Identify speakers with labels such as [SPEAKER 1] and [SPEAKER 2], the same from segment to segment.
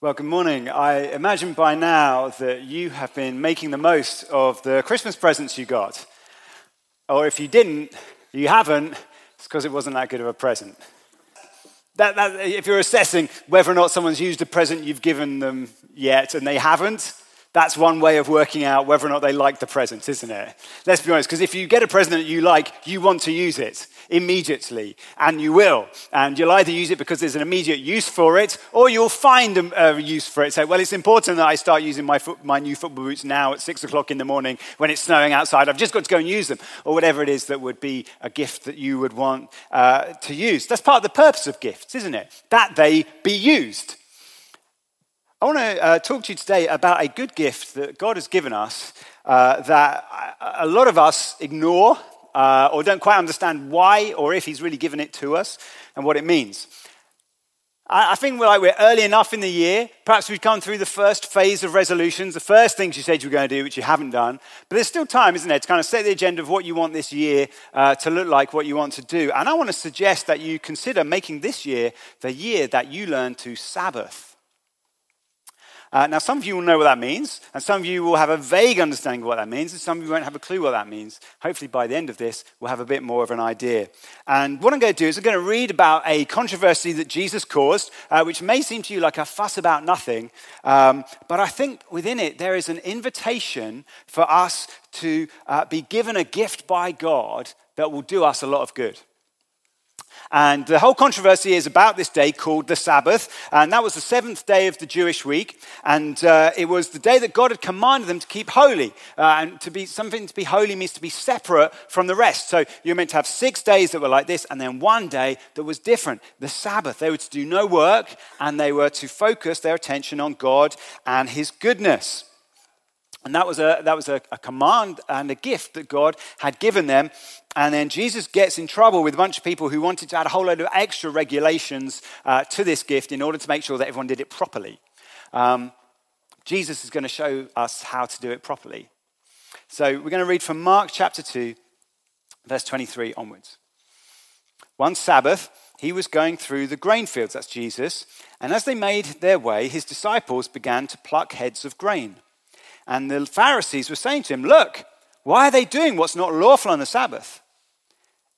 [SPEAKER 1] Well, good morning. I imagine by now that you have been making the most of the Christmas presents you got. Or if you didn't, you haven't, it's because it wasn't that good of a present. That, that, if you're assessing whether or not someone's used a present you've given them yet and they haven't, that's one way of working out whether or not they like the present, isn't it? Let's be honest, because if you get a present that you like, you want to use it immediately, and you will. And you'll either use it because there's an immediate use for it, or you'll find a, use for it. Say, well, it's important that I start using my, foot, my new football boots now at six o'clock in the morning when it's snowing outside. I've just got to go and use them, or whatever it is that would be a gift that you would want uh, to use. That's part of the purpose of gifts, isn't it? That they be used. I want to uh, talk to you today about a good gift that God has given us uh, that a lot of us ignore uh, or don't quite understand why or if He's really given it to us and what it means. I, think we're, like we're early enough in the year. Perhaps we've come through the first phase of resolutions, the first things you said you were going to do, which you haven't done. But there's still time, isn't there, to kind of set the agenda of what you want this year uh, to look like, what you want to do. And I want to suggest that you consider making this year the year that you learn to Sabbath. Uh, now, some of you will know what that means, and some of you will have a vague understanding of what that means, and some of you won't have a clue what that means. Hopefully, by the end of this, we'll have a bit more of an idea. And what I'm going to do is I'm going to read about a controversy that Jesus caused, uh, which may seem to you like a fuss about nothing, um, but I think within it there is an invitation for us to uh, be given a gift by God that will do us a lot of good. And the whole controversy is about this day called the Sabbath. And that was the seventh day of the Jewish week. And uh, it was the day that God had commanded them to keep holy. Uh, and to be something to be holy means to be separate from the rest. So you're meant to have six days that were like this, and then one day that was different the Sabbath. They were to do no work, and they were to focus their attention on God and His goodness. And that was, a, that was a, a, command and a gift that God had given them. And then Jesus gets in trouble with a bunch of people who wanted to add a whole load of extra regulations uh, to this gift in order to make sure that everyone did it properly. Um, Jesus is going to show us how to do it properly. So we're going to read from Mark chapter 2, verse 23 onwards. One Sabbath, he was going through the grain fields, that's Jesus, and as they made their way, his disciples began to pluck heads of grain. And the Pharisees were saying to him, Look, why are they doing what's not lawful on the Sabbath?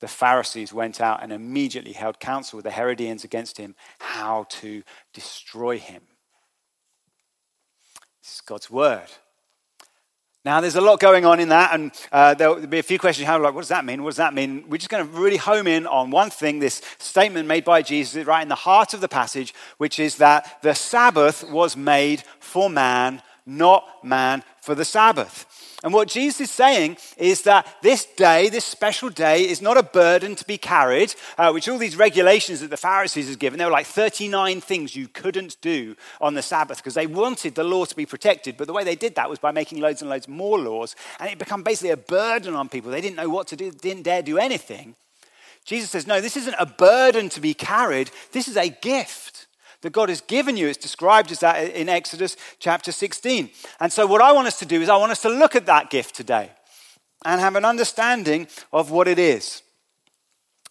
[SPEAKER 1] The Pharisees went out and immediately held counsel with the Herodians against him, how to destroy him. This is God's word. Now, there's a lot going on in that, and uh, there'll be a few questions. How, like, what does that mean? What does that mean? We're just going to really home in on one thing this statement made by Jesus right in the heart of the passage, which is that the Sabbath was made for man, not man for the Sabbath. And what Jesus is saying is that this day, this special day, is not a burden to be carried, uh, which all these regulations that the Pharisees had given, there were like 39 things you couldn't do on the Sabbath because they wanted the law to be protected. But the way they did that was by making loads and loads more laws. And it became basically a burden on people. They didn't know what to do, didn't dare do anything. Jesus says, no, this isn't a burden to be carried, this is a gift that God has given you. It's described as that in Exodus chapter 16. And so, what I want us to do is, I want us to look at that gift today and have an understanding of what it is.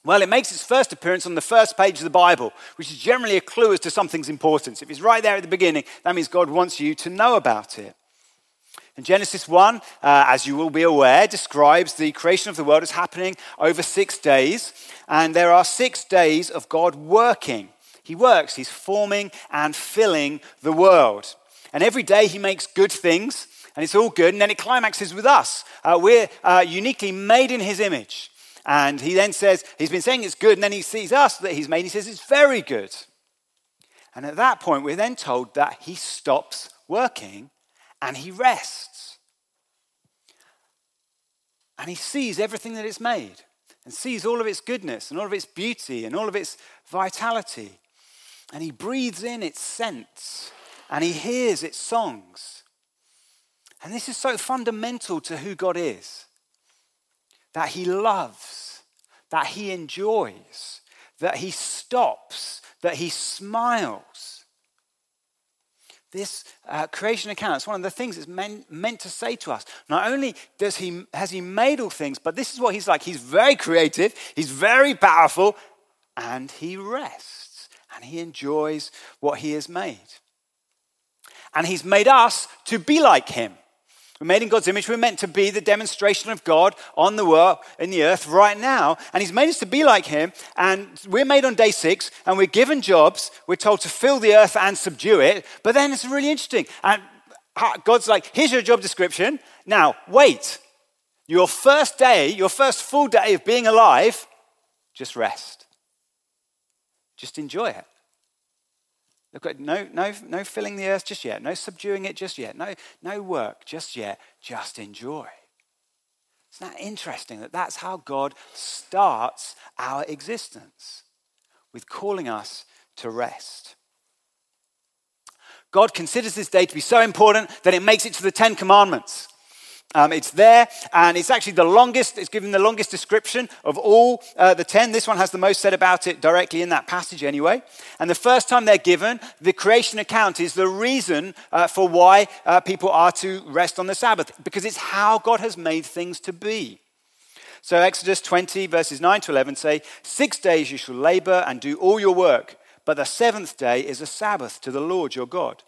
[SPEAKER 1] Well, it makes its first appearance on the first page of the Bible, which is generally a clue as to something's importance. If it's right there at the beginning, that means God wants you to know about it. And Genesis 1, uh, as you will be aware, describes the creation of the world as happening over six days. And there are six days of God working He works, he's forming and filling the world. And every day he makes good things, and it's all good, and then it climaxes with us. Uh, we're uh, uniquely made in his image. And he then says, he's been saying it's good, and then he sees us that he's made, and he says it's very good. And at that point, we're then told that he stops working and he rests. And he sees everything that it's made and sees all of its goodness and all of its beauty and all of its vitality. And he breathes in its scents and he hears its songs. And this is so fundamental to who God is that he loves, that he enjoys, that he stops, that he smiles. This uh, creation account is one of the things it's meant, meant to say to us. Not only does he, has he made all things, but this is what he's like. He's very creative, he's very powerful, and he rests and he enjoys what he has made. And he's made us to be like him. We're made in God's image. We're meant to be the demonstration of God on the world, in the earth right now. And He's made us to be like Him. And we're made on day six, and we're given jobs. We're told to fill the earth and subdue it. But then it's really interesting. And God's like, here's your job description. Now, wait. Your first day, your first full day of being alive, just rest. Just enjoy it. Look, no, no, no filling the earth just yet. No subduing it just yet. No, no work just yet. Just enjoy. Isn't that interesting that that's how God starts our existence with calling us to rest? God considers this day to be so important that it makes it to the Ten Commandments. Um, it's there, and it's actually the longest, it's given the longest description of all uh, the 10. This one has the most said about it directly in that passage, anyway. And the first time they're given, the creation account is the reason uh, for why uh, people are to rest on the Sabbath, because it's how God has made things to be. So, Exodus 20, verses 9 to 11 say, Six days you shall labor and do all your work, but the seventh day is a Sabbath to the Lord your God.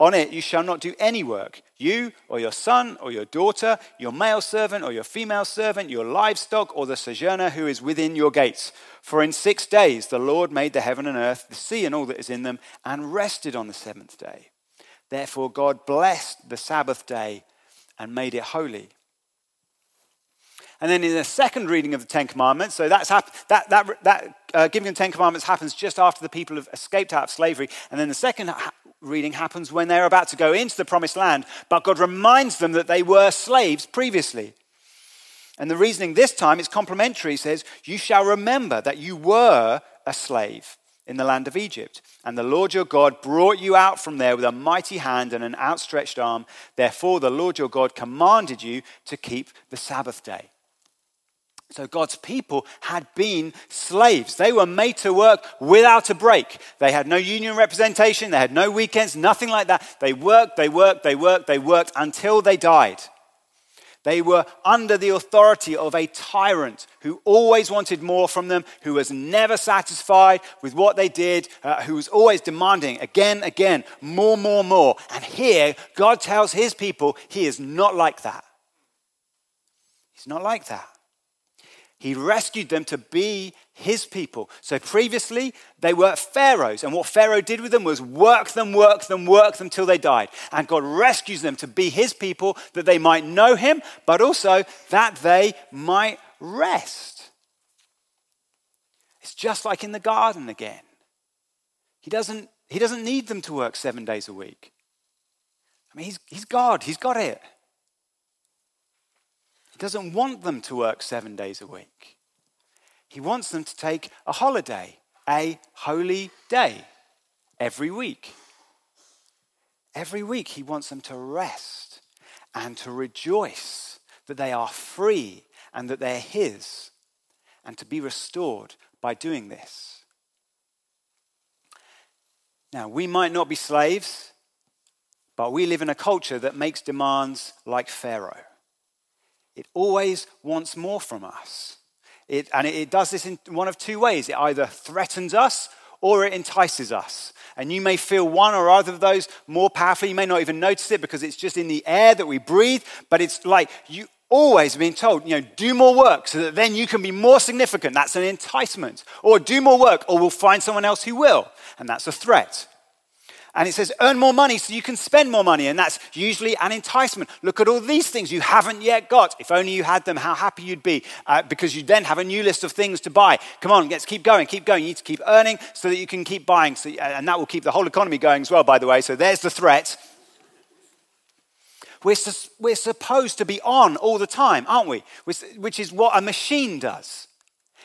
[SPEAKER 1] On it you shall not do any work, you or your son or your daughter, your male servant or your female servant, your livestock or the sojourner who is within your gates. For in six days the Lord made the heaven and earth, the sea and all that is in them, and rested on the seventh day. Therefore God blessed the Sabbath day and made it holy. And then in the second reading of the Ten Commandments, so that's hap- that, that, that uh, giving the Ten Commandments happens just after the people have escaped out of slavery. And then the second ha- reading happens when they're about to go into the promised land, but God reminds them that they were slaves previously. And the reasoning this time is complementary. Says, You shall remember that you were a slave in the land of Egypt, and the Lord your God brought you out from there with a mighty hand and an outstretched arm. Therefore, the Lord your God commanded you to keep the Sabbath day. So God's people had been slaves. They were made to work without a break. They had no union representation, they had no weekends, nothing like that. They worked, they worked, they worked, they worked until they died. They were under the authority of a tyrant who always wanted more from them, who was never satisfied with what they did, uh, who was always demanding again, again, more, more, more. And here, God tells his people he is not like that. He's not like that. He rescued them to be his people. So previously, they were Pharaoh's. And what Pharaoh did with them was work them, work them, work them till they died. And God rescues them to be his people that they might know him, but also that they might rest. It's just like in the garden again. He doesn't, he doesn't need them to work seven days a week. I mean, he's, he's God, he's got it doesn't want them to work seven days a week. He wants them to take a holiday, a holy day, every week. Every week, he wants them to rest and to rejoice that they are free and that they're his and to be restored by doing this. Now, we might not be slaves, but we live in a culture that makes demands like Pharaoh. It always wants more from us. It, and it, does this in one of two ways it either threatens us or it entices us. And you may feel one or other of those more powerfully. You may not even notice it because it's just in the air that we breathe, but it's like you always being told, you know, do more work so that then you can be more significant. That's an enticement. Or do more work, or we'll find someone else who will. And that's a threat. And it says, earn more money so you can spend more money. And that's usually an enticement. Look at all these things you haven't yet got. If only you had them, how happy you'd be. Uh, because you then have a new list of things to buy. Come on, let's keep going, keep going. You need to keep earning so that you can keep buying. So, and that will keep the whole economy going as well, by the way. So there's the threat. We're, we're supposed to be on all the time, aren't we? Which is what a machine does.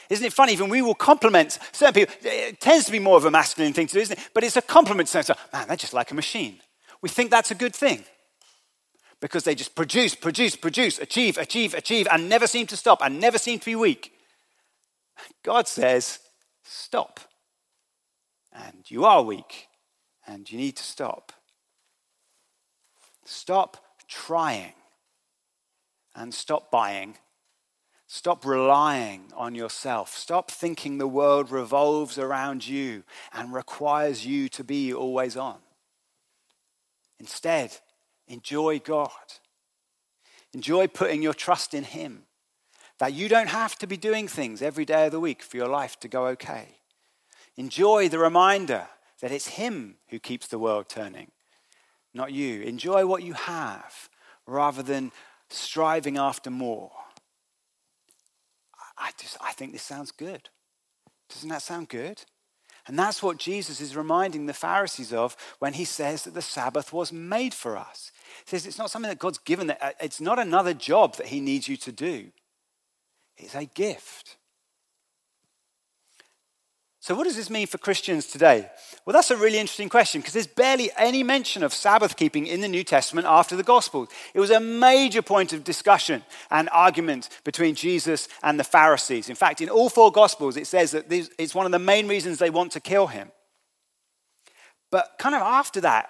[SPEAKER 1] Isn't it funny? Even we will compliment certain people. It tends to be more of a masculine thing to do, isn't it? But it's a compliment to man, they're just like a machine. We think that's a good thing because they just produce, produce, produce, achieve, achieve, achieve, and never seem to stop and never seem to be weak. God says, stop. And you are weak and you need to stop. Stop trying and stop buying Stop relying on yourself. Stop thinking the world revolves around you and requires you to be always on. Instead, enjoy God. Enjoy putting your trust in Him. That you don't have to be doing things every day of the week for your life to go okay. Enjoy the reminder that it's Him who keeps the world turning, not you. Enjoy what you have rather than striving after more. I, just, I think this sounds good. Doesn't that sound good? And that's what Jesus is reminding the Pharisees of when he says that the Sabbath was made for us. He says it's not something that God's given, uh, it's not another job that he needs you to do, it's a gift. So, what does this mean for Christians today? Well, that's a really interesting question because there's barely any mention of Sabbath keeping in the New Testament after the Gospels. It was a major point of discussion and argument between Jesus and the Pharisees. In fact, in all four Gospels, it says that it's one of the main reasons they want to kill him. But kind of after that,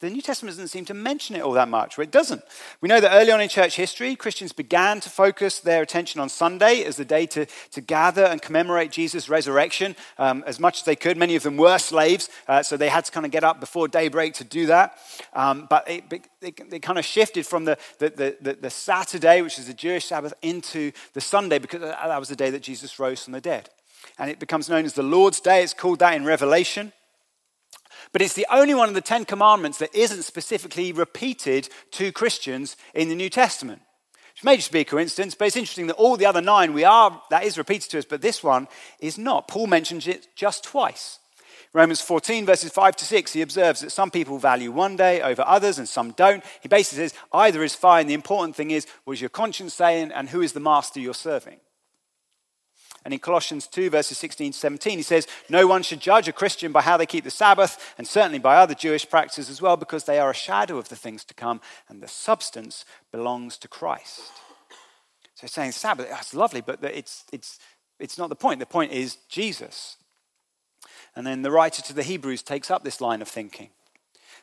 [SPEAKER 1] the New Testament doesn't seem to mention it all that much, or it doesn't. We know that early on in church history, Christians began to focus their attention on Sunday as the day to, to gather and commemorate Jesus' resurrection um, as much as they could. Many of them were slaves, uh, so they had to kind of get up before daybreak to do that. Um, but it, it, it, kind of shifted from the, the, the, the Saturday, which is the Jewish Sabbath, into the Sunday because that was the day that Jesus rose from the dead. And it becomes known as the Lord's Day. It's called that in Revelation. But it's the only one of the Ten Commandments that isn't specifically repeated to Christians in the New Testament. Which may just be a coincidence, but it's interesting that all the other nine we are, that is repeated to us, but this one is not. Paul mentions it just twice. Romans 14, verses 5 to 6, he observes that some people value one day over others and some don't. He basically says either is fine. The important thing is, what is your conscience saying and who is the master you're serving? And in Colossians 2, verses 16 to 17, he says, No one should judge a Christian by how they keep the Sabbath, and certainly by other Jewish practices as well, because they are a shadow of the things to come, and the substance belongs to Christ. So saying Sabbath, that's lovely, but it's, it's, it's not the point. The point is Jesus. And then the writer to the Hebrews takes up this line of thinking.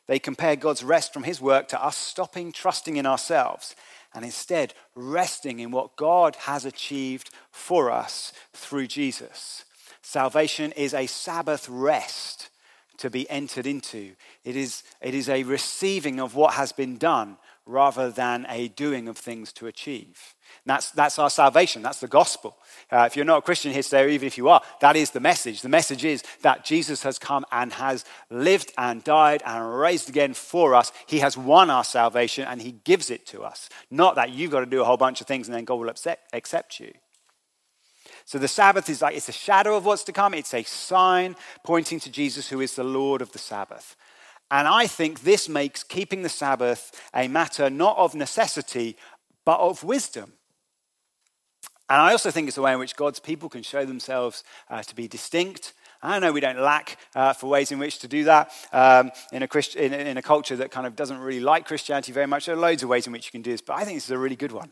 [SPEAKER 1] They compare God's rest from his work to us stopping trusting in ourselves and instead resting in what God has achieved for us through Jesus. Salvation is a Sabbath rest to be entered into. It is, it is a receiving of what has been done rather than a doing of things to achieve. That's, that's our salvation. That's the gospel. Uh, if you're not a Christian here today, or even if you are, that is the message. The message is that Jesus has come and has lived and died and raised again for us. He has won our salvation and He gives it to us. Not that you've got to do a whole bunch of things and then God will accept, accept you. So the Sabbath is like it's a shadow of what's to come. It's a sign pointing to Jesus, who is the Lord of the Sabbath. And I think this makes keeping the Sabbath a matter not of necessity, but of wisdom. And I also think it's a way in which God's people can show themselves uh, to be distinct. I know we don't lack uh, for ways in which to do that um, in, a Christ- in, in a culture that kind of doesn't really like Christianity very much. There are loads of ways in which you can do this, but I think this is a really good one.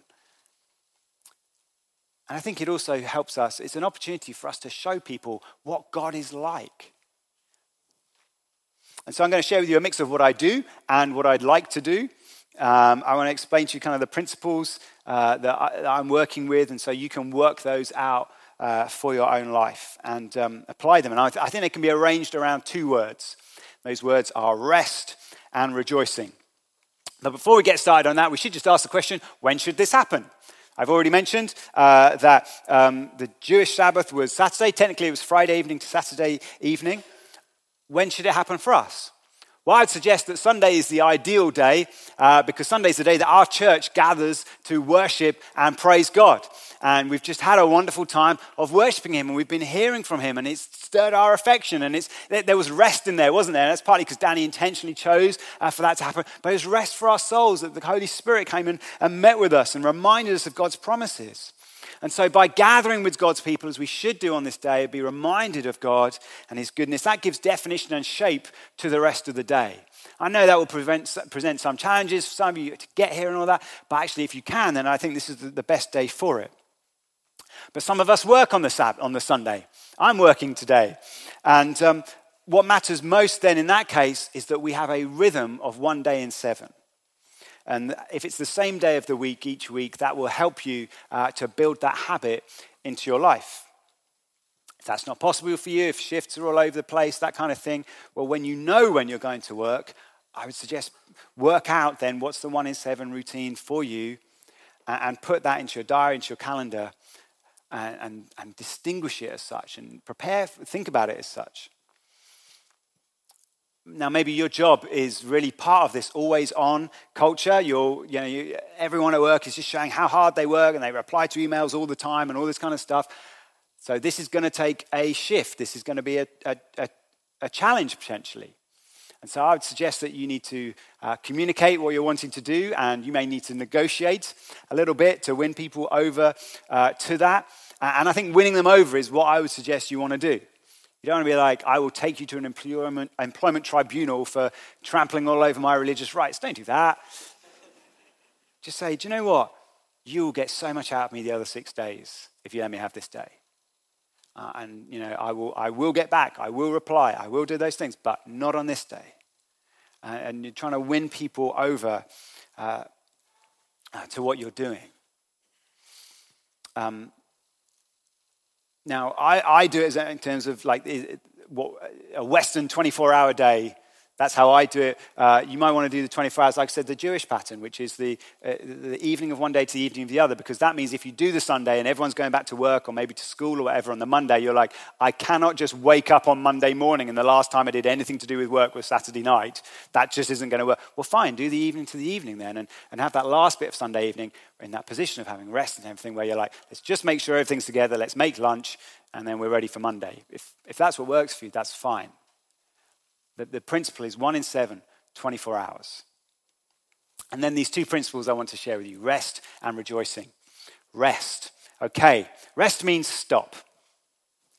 [SPEAKER 1] And I think it also helps us, it's an opportunity for us to show people what God is like. And so I'm going to share with you a mix of what I do and what I'd like to do. Um, I want to explain to you kind of the principles uh, that, I, am working with, and so you can work those out uh, for your own life and um, apply them. And I, th- I think they can be arranged around two words. Those words are rest and rejoicing. But before we get started on that, we should just ask the question when should this happen? I've already mentioned uh, that um, the Jewish Sabbath was Saturday. Technically, it was Friday evening to Saturday evening. When should it happen for us? Well, I'd suggest that Sunday is the ideal day uh, because Sunday is the day that our church gathers to worship and praise God. And we've just had a wonderful time of worshiping Him and we've been hearing from Him and it's stirred our affection. And it's, there was rest in there, wasn't there? And that's partly because Danny intentionally chose uh, for that to happen. But it was rest for our souls that the Holy Spirit came in and met with us and reminded us of God's promises. And so, by gathering with God's people, as we should do on this day, be reminded of God and His goodness, that gives definition and shape to the rest of the day. I know that will prevent, present some challenges for some of you to get here and all that, but actually, if you can, then I think this is the best day for it. But some of us work on the, Sabbath, on the Sunday. I'm working today. And um, what matters most then in that case is that we have a rhythm of one day in seven. And if it's the same day of the week each week, that will help you uh, to build that habit into your life. If that's not possible for you, if shifts are all over the place, that kind of thing, well, when you know when you're going to work, I would suggest work out then what's the one in seven routine for you and put that into your diary, into your calendar, and, and, and distinguish it as such and prepare, think about it as such. Now, maybe your job is really part of this always on culture. You're, you know, you, everyone at work is just showing how hard they work and they reply to emails all the time and all this kind of stuff. So, this is going to take a shift. This is going to be a, a, a, a challenge potentially. And so, I would suggest that you need to uh, communicate what you're wanting to do and you may need to negotiate a little bit to win people over uh, to that. And I think winning them over is what I would suggest you want to do. You don't want to be like, I will take you to an employment, employment tribunal for trampling all over my religious rights. Don't do that. Just say, do you know what? You will get so much out of me the other six days if you let me have this day. Uh, and, you know, I will, I will get back. I will reply. I will do those things, but not on this day. Uh, and you're trying to win people over uh, uh to what you're doing. Um, now, I, I do it in terms of like what, a Western 24 hour day. That's how I do it. Uh, you might want to do the 24 hours, like I said, the Jewish pattern, which is the, uh, the evening of one day to the evening of the other, because that means if you do the Sunday and everyone's going back to work or maybe to school or whatever on the Monday, you're like, I cannot just wake up on Monday morning and the last time I did anything to do with work was Saturday night. That just isn't going to work. Well, fine, do the evening to the evening then and, and have that last bit of Sunday evening in that position of having rest and everything where you're like, let's just make sure everything's together, let's make lunch, and then we're ready for Monday. If, if that's what works for you, that's fine. The, the principle is one in seven, 24 hours. And then these two principles I want to share with you rest and rejoicing. Rest. Okay, rest means stop.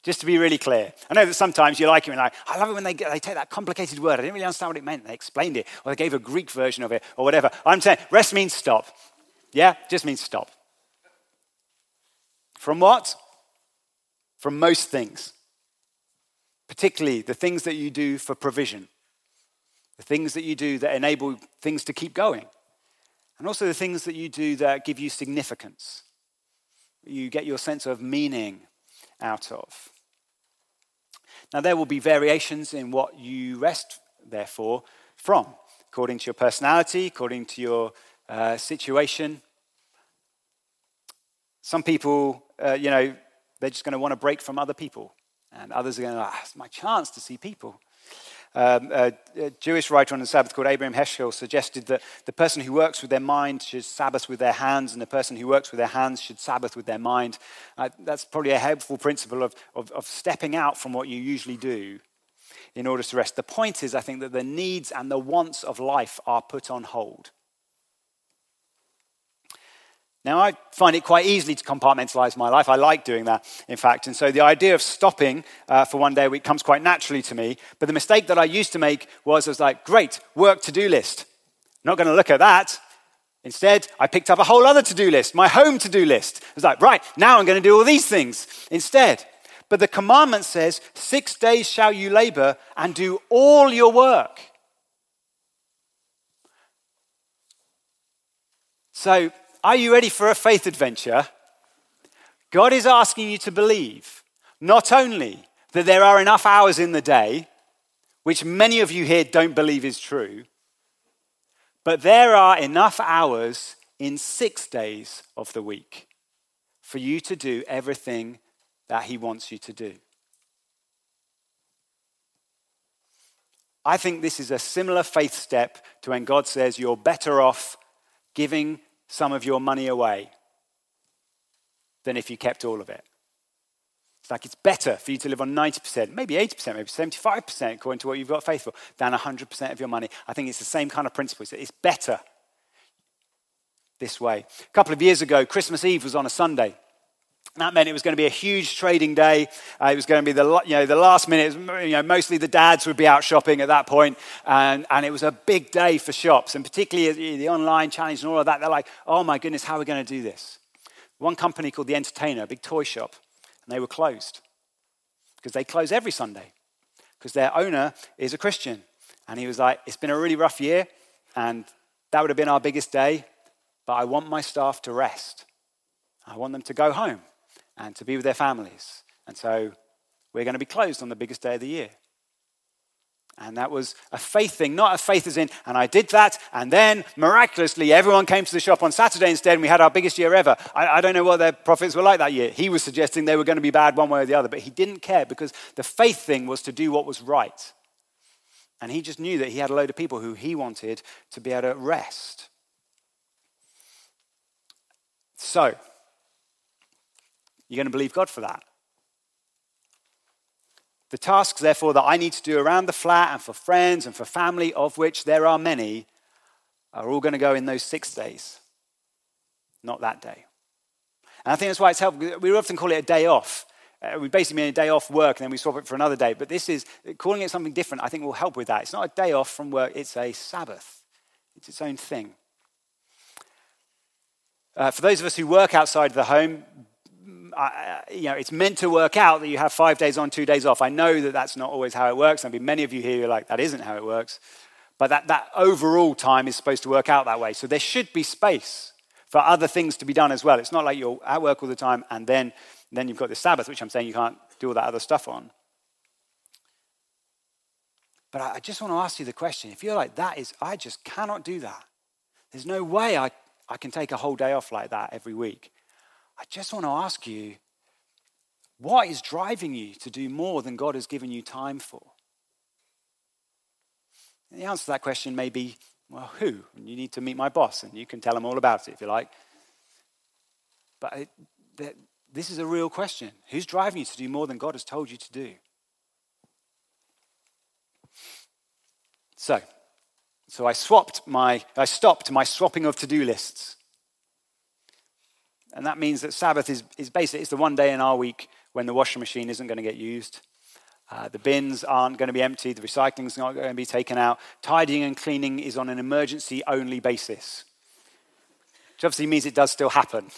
[SPEAKER 1] Just to be really clear. I know that sometimes you like it and like, I love it when they, get, they take that complicated word. I didn't really understand what it meant. They explained it, or they gave a Greek version of it, or whatever. I'm saying rest means stop. Yeah, just means stop. From what? from most things, particularly the things that you do for provision, the things that you do that enable things to keep going, and also the things that you do that give you significance. You get your sense of meaning out of. Now, there will be variations in what you rest, therefore, from, according to your personality, according to your uh, situation. Some people, uh, you know, they're just going to want to break from other people. And others are going ah, it's my chance to see people. Um, a, a, Jewish writer on the Sabbath called Abraham Heschel suggested that the person who works with their mind should Sabbath with their hands, and the person who works with their hands should Sabbath with their mind. Uh, that's probably a helpful principle of, of, of stepping out from what you usually do in order to rest. The point is, I think, that the needs and the wants of life are put on hold. Now, I find it quite easily to compartmentalize my life. I like doing that, in fact. And so the idea of stopping uh, for one day a week comes quite naturally to me. But the mistake that I used to make was I was like, great, work to do list. Not going to look at that. Instead, I picked up a whole other to do list, my home to do list. I was like, right, now I'm going to do all these things instead. But the commandment says, six days shall you labor and do all your work. So are you ready for a faith adventure? God is asking you to believe not only that there are enough hours in the day, which many of you here don't believe is true, but there are enough hours in six days of the week for you to do everything that He wants you to do. I think this is a similar faith step to when God says you're better off giving some of your money away than if you kept all of it. It's like it's better for you to live on 90%, maybe 80%, maybe 75%, according to what you've got faith for, than 100% of your money. I think it's the same kind of principle. It's better this way. A couple of years ago, Christmas Eve was on a Sunday. That meant it was going to be a huge trading day. Uh, it was going to be the, you know, the last minute. You know, mostly the dads would be out shopping at that point, and, and it was a big day for shops, and particularly the online challenge and all of that. They're like, oh my goodness, how are we going to do this? One company called The Entertainer, a big toy shop, and they were closed because they close every Sunday because their owner is a Christian. And he was like, it's been a really rough year, and that would have been our biggest day, but I want my staff to rest. I want them to go home and to be with their families. And so we're going to be closed on the biggest day of the year. And that was a faith thing, not a faith as in, and I did that, and then miraculously everyone came to the shop on Saturday instead, and we had our biggest year ever. I, I, don't know what their profits were like that year. He was suggesting they were going to be bad one way or the other, but he didn't care because the faith thing was to do what was right. And he just knew that he had a load of people who he wanted to be able to rest. So, you're going to believe God for that. The tasks, therefore, that I need to do around the flat and for friends and for family, of which there are many, are all going to go in those six days, not that day. And I think that's why it's helpful. We often call it a day off. Uh, we basically mean a day off work and then we swap it for another day. But this is, calling it something different, I think will help with that. It's not a day off from work, it's a Sabbath, it's its own thing. Uh, for those of us who work outside the home, you know, it's meant to work out that you have five days on, two days off. I know that that's not always how it works. I mean, many of you here are like, that isn't how it works. But that, that overall time is supposed to work out that way. So there should be space for other things to be done as well. It's not like you're at work all the time and then, then you've got the Sabbath, which I'm saying you can't do all that other stuff on. But I just want to ask you the question if you're like, that is, I just cannot do that. There's no way I, I can take a whole day off like that every week. I just want to ask you what is driving you to do more than God has given you time for? And the answer to that question may be, well, who? And you need to meet my boss, and you can tell him all about it if you like. But it, this is a real question. Who's driving you to do more than God has told you to do? So, so I swapped my, I stopped my swapping of to-do lists. And that means that Sabbath is, is basically it's the one day in our week when the washing machine isn't going to get used. Uh, the bins aren't going to be emptied. The recycling's not going to be taken out. Tidying and cleaning is on an emergency only basis. Which obviously means it does still happen.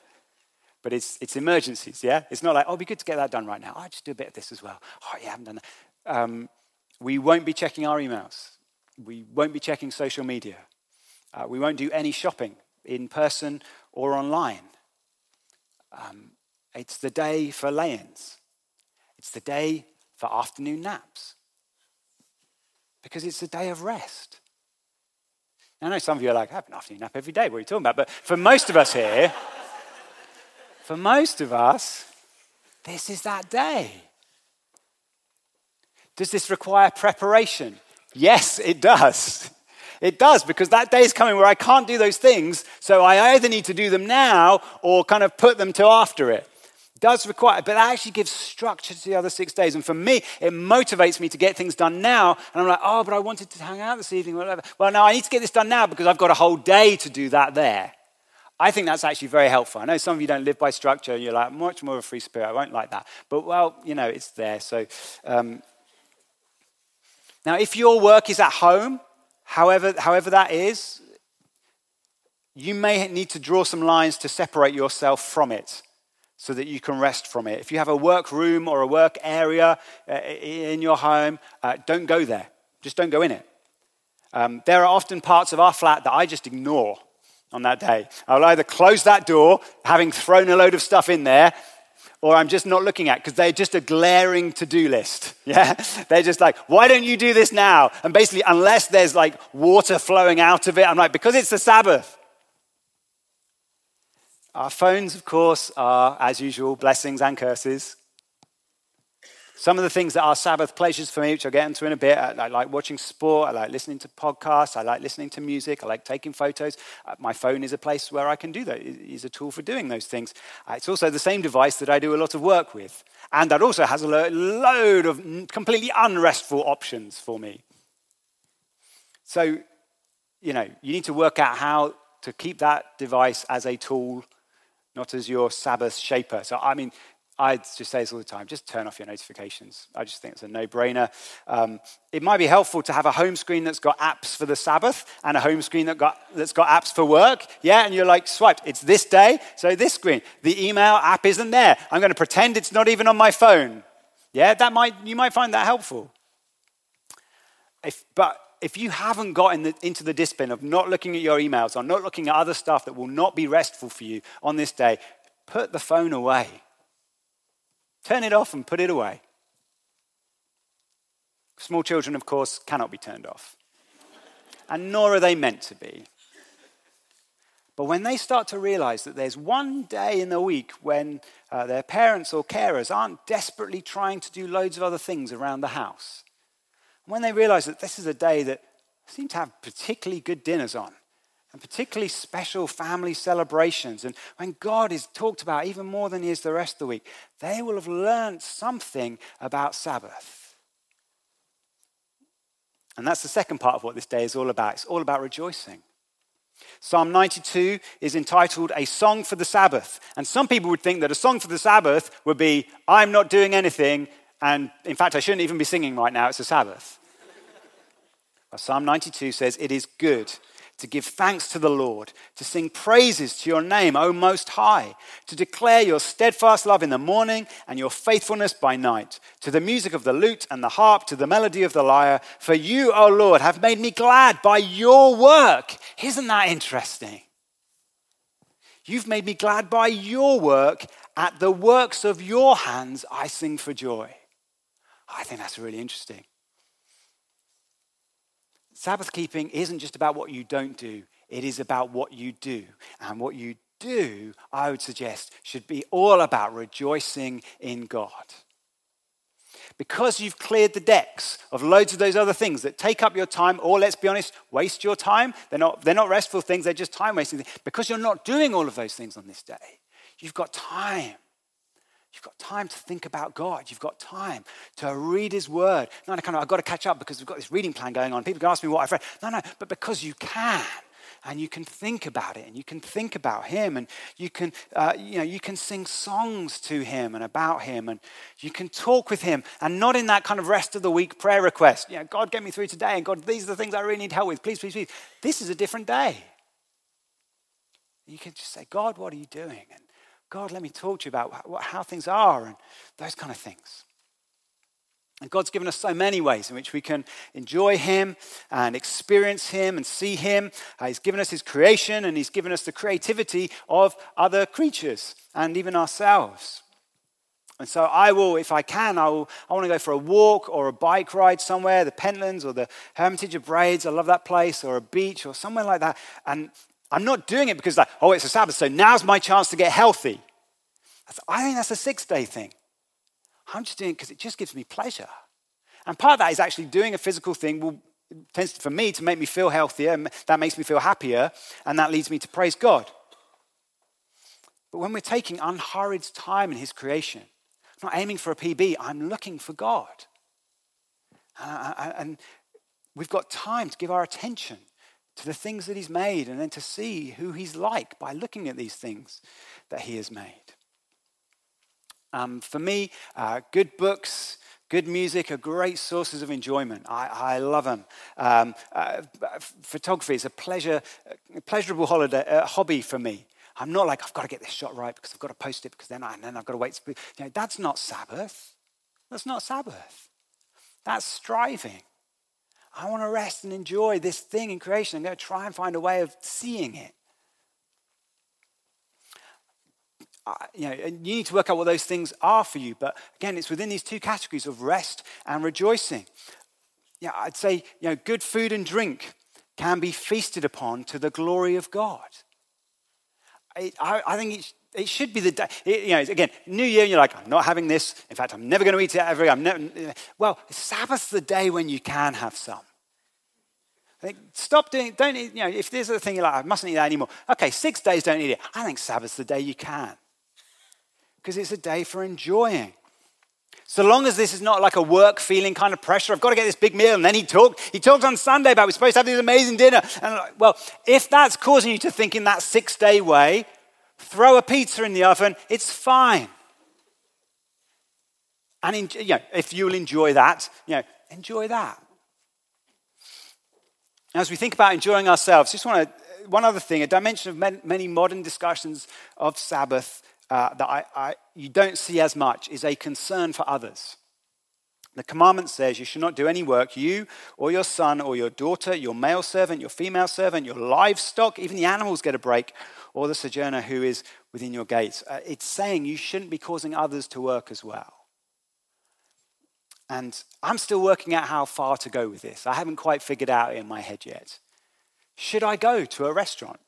[SPEAKER 1] but it's, it's emergencies, yeah? It's not like, oh, it'd be good to get that done right now. Oh, I just do a bit of this as well. Oh, yeah, I haven't done that. Um, we won't be checking our emails. We won't be checking social media. Uh, we won't do any shopping in person or online. Um, it's the day for lay ins, it's the day for afternoon naps because it's a day of rest. Now, I know some of you are like, I have an afternoon nap every day. What are you talking about? But for most of us here, for most of us, this is that day. Does this require preparation? Yes, it does. It does, because that day is coming where I can't do those things, so I either need to do them now or kind of put them to after it. it does require, but that actually gives structure to the other six days. And for me, it motivates me to get things done now. And I'm like, oh, but I wanted to hang out this evening, whatever. Well, now I need to get this done now because I've got a whole day to do that there. I think that's actually very helpful. I know some of you don't live by structure. You're like, much more of a free spirit. I won't like that. But, well, you know, it's there. So, um, now, if your work is at home, however, however that is, you may need to draw some lines to separate yourself from it so that you can rest from it. If you have a work room or a work area uh, in your home, uh, don't go there. Just don't go in it. Um, there are often parts of our flat that I just ignore on that day. I'll either close that door, having thrown a load of stuff in there, or I'm just not looking at because they're just a glaring to do list. Yeah? They're just like, why don't you do this now? And basically, unless there's like water flowing out of it, I'm like, because it's the Sabbath. Our phones, of course, are, as usual, blessings and curses. Some of the things that are Sabbath pleasures for me, which I'll get into in a bit, I, like watching sport, I like listening to podcasts, I like listening to music, I like taking photos. Uh, my phone is a place where I can do that, is a tool for doing those things. Uh, it's also the same device that I do a lot of work with. And that also has a load of completely unrestful options for me. So, you know, you need to work out how to keep that device as a tool, not as your Sabbath shaper. So, I mean, I just say this all the time just turn off your notifications. I just think it's a no brainer. Um, it might be helpful to have a home screen that's got apps for the Sabbath and a home screen that got, that's got apps for work. Yeah, and you're like, swipe, it's this day, so this screen. The email app isn't there. I'm going to pretend it's not even on my phone. Yeah, that might, you might find that helpful. If, but if you haven't got in the, into the discipline of not looking at your emails or not looking at other stuff that will not be restful for you on this day, put the phone away Turn it off and put it away. Small children, of course, cannot be turned off. And nor are they meant to be. But when they start to realize that there's one day in the week when uh, their parents or carers aren't desperately trying to do loads of other things around the house, when they realize that this is a day that seem to have particularly good dinners on, and particularly special family celebrations. And when God is talked about even more than he is the rest of the week, they will have learned something about Sabbath. And that's the second part of what this day is all about. It's all about rejoicing. Psalm 92 is entitled A Song for the Sabbath. And some people would think that a song for the Sabbath would be, I'm not doing anything, and in fact, I shouldn't even be singing right now, it's a Sabbath. But Psalm 92 says, It is good to give thanks to the Lord, to sing praises to your name, O Most High, to declare your steadfast love in the morning and your faithfulness by night, to the music of the lute and the harp, to the melody of the lyre. For you, O Lord, have made me glad by your work. Isn't that interesting? You've made me glad by your work. At the works of your hands, I sing for joy. I think that's really interesting. Sabbath keeping isn't just about what you don't do, it is about what you do. And what you do, I would suggest, should be all about rejoicing in God. Because you've cleared the decks of loads of those other things that take up your time, or let's be honest, waste your time. They're not, they're not restful things, they're just time wasting things. Because you're not doing all of those things on this day, you've got time You've got time to think about God. You've got time to read His Word. No, no, kind of, I've got to catch up because we've got this reading plan going on. People can ask me what I've read. No, no, but because you can, and you can think about it, and you can think about Him, and you can, uh, you know, you can sing songs to Him and about Him, and you can talk with Him, and not in that kind of rest of the week prayer request. You know, God, get me through today, and God, these are the things I really need help with. Please, please, please. This is a different day. You can just say, God, what are you doing? And God, let me talk to you about how things are and those kind of things. And God's given us so many ways in which we can enjoy Him and experience Him and see Him. Uh, he's given us His creation and He's given us the creativity of other creatures and even ourselves. And so I will, if I can, I, will, I want to go for a walk or a bike ride somewhere, the Pentlands or the Hermitage of Braids. I love that place, or a beach or somewhere like that. And I'm not doing it because, like, oh, it's a Sabbath, so now's my chance to get healthy. I think that's a six day thing. I'm just doing it because it just gives me pleasure. And part of that is actually doing a physical thing will tends for me to make me feel healthier, and that makes me feel happier, and that leads me to praise God. But when we're taking unhurried time in His creation, I'm not aiming for a PB, I'm looking for God. And we've got time to give our attention to the things that He's made and then to see who He's like by looking at these things that He has made. Um, for me, uh, good books, good music are great sources of enjoyment. I, I love them. Um, uh, photography is a pleasure, a pleasurable holiday, uh, hobby for me. I'm not like, I've got to get this shot right because I've got to post it because then, I, and then I've got to wait. You know, that's not Sabbath. That's not Sabbath. That's striving. I want to rest and enjoy this thing in creation. I'm going to try and find a way of seeing it. You know, and you need to work out what those things are for you. But again, it's within these two categories of rest and rejoicing. Yeah, I'd say, you know, good food and drink can be feasted upon to the glory of God. I, I think it, should be the day. you know, again, New Year, and you're like, I'm not having this. In fact, I'm never going to eat it ever. I'm never. Well, Sabbath's the day when you can have some. Stop doing, don't eat, you know, if there's a thing you're like, I mustn't eat that anymore. Okay, six days, don't eat it. I think Sabbath's the day you can. Because it's a day for enjoying. So long as this is not like a work feeling kind of pressure, I've got to get this big meal. And then he talked, he talked on Sunday about we're supposed to have this amazing dinner. And like, well, if that's causing you to think in that six day way, throw a pizza in the oven, it's fine. And you know, if you'll enjoy that, you know, enjoy that. As we think about enjoying ourselves, just want to, one other thing, a dimension of many modern discussions of Sabbath uh, that I, I, you don't see as much is a concern for others. The commandment says you should not do any work, you or your son or your daughter, your male servant, your female servant, your livestock, even the animals get a break, or the sojourner who is within your gates. Uh, it's saying you shouldn't be causing others to work as well. And I'm still working out how far to go with this. I haven't quite figured out in my head yet. Should I go to a restaurant?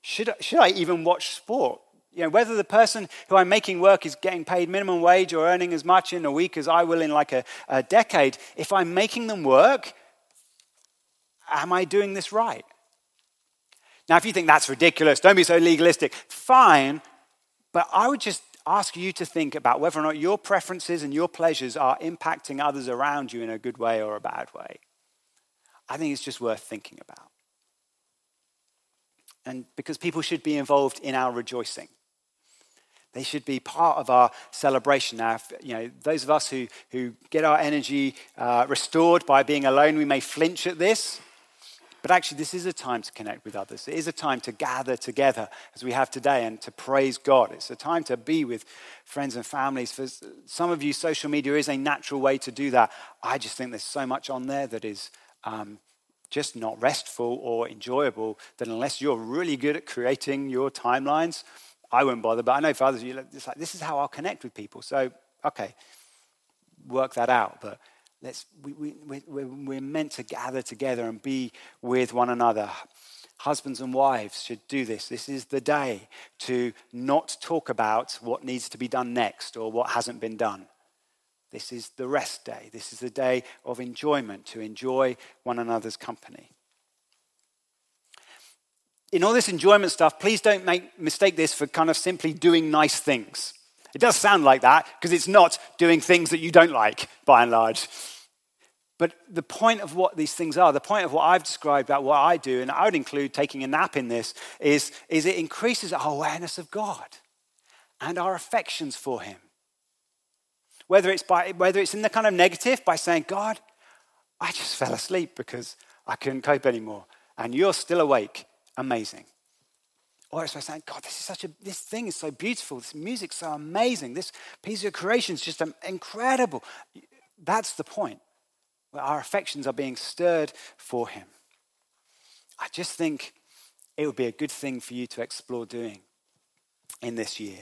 [SPEAKER 1] Should I, should I even watch sport? You know, whether the person who I'm making work is getting paid minimum wage or earning as much in a week as I will in like a, a decade, if I'm making them work, am I doing this right? Now, if you think that's ridiculous, don't be so legalistic, fine, but I would just ask you to think about whether or not your preferences and your pleasures are impacting others around you in a good way or a bad way. I think it's just worth thinking about. And because people should be involved in our rejoicing. They should be part of our celebration. Now, if, you know, those of us who, who get our energy uh, restored by being alone, we may flinch at this. But actually, this is a time to connect with others. It is a time to gather together as we have today and to praise God. It's a time to be with friends and families. For some of you, social media is a natural way to do that. I just think there's so much on there that is um, just not restful or enjoyable that unless you're really good at creating your timelines, I won't bother. But I know for others, it's like, this is how I'll connect with people. So, okay, work that out. But Let's, we, we, we, we're meant to gather together and be with one another. Husbands and wives should do this. This is the day to not talk about what needs to be done next or what hasn't been done. This is the rest day. This is the day of enjoyment, to enjoy one another's company. In all this enjoyment stuff, please don't make, mistake this for kind of simply doing nice things. It does sound like that because it's not doing things that you don't like, by and large. But the point of what these things are, the point of what I've described about what I do, and I would include taking a nap in this, is, is it increases our awareness of God and our affections for Him. Whether it's, by, whether it's in the kind of negative, by saying, God, I just fell asleep because I couldn't cope anymore, and you're still awake. Amazing. Or it's by saying, God, this is such a, this thing is so beautiful. This music's so amazing. This piece of creation is just incredible. That's the point. Where our affections are being stirred for Him. I just think it would be a good thing for you to explore doing in this year.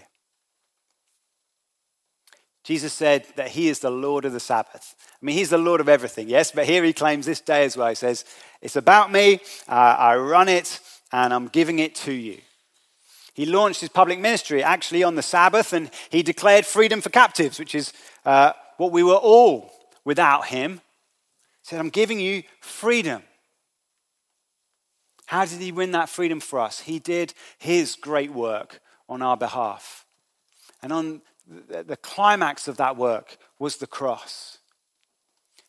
[SPEAKER 1] Jesus said that he is the Lord of the Sabbath. I mean, he's the Lord of everything, yes, but here he claims this day as well. He says, It's about me, uh, I run it, and I'm giving it to you. He launched his public ministry actually on the Sabbath and he declared freedom for captives, which is uh, what we were all without him. He said, I'm giving you freedom. How did he win that freedom for us? He did his great work on our behalf. And on the climax of that work was the cross.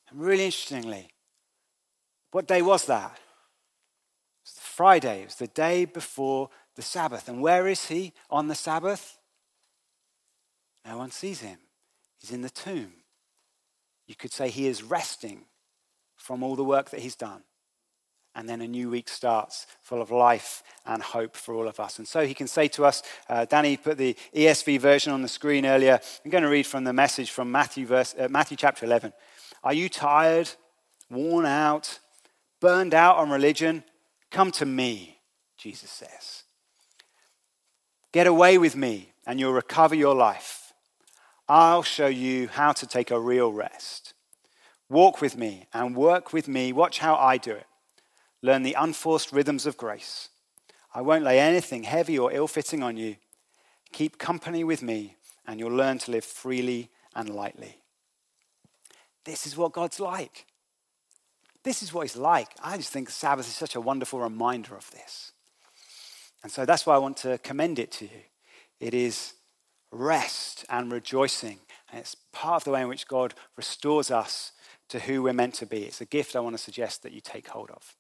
[SPEAKER 1] And really interestingly, what day was that? It was Friday. It was the day before the Sabbath. And where is he on the Sabbath? No one sees him. He's in the tomb. You could say he is resting from all the work that he's done. And then a new week starts full of life and hope for all of us. And so he can say to us, uh, Danny put the ESV version on the screen earlier. I'm going to read from the message from Matthew, verse, uh, Matthew chapter 11. Are you tired, worn out, burned out on religion? Come to me, Jesus says. Get away with me, and you'll recover your life. I'll show you how to take a real rest. Walk with me and work with me. Watch how I do it. Learn the unforced rhythms of grace. I won't lay anything heavy or ill fitting on you. Keep company with me, and you'll learn to live freely and lightly. This is what God's like. This is what He's like. I just think Sabbath is such a wonderful reminder of this. And so that's why I want to commend it to you. It is rest and rejoicing. And it's part of the way in which God restores us to who we're meant to be. It's a gift I want to suggest that you take hold of.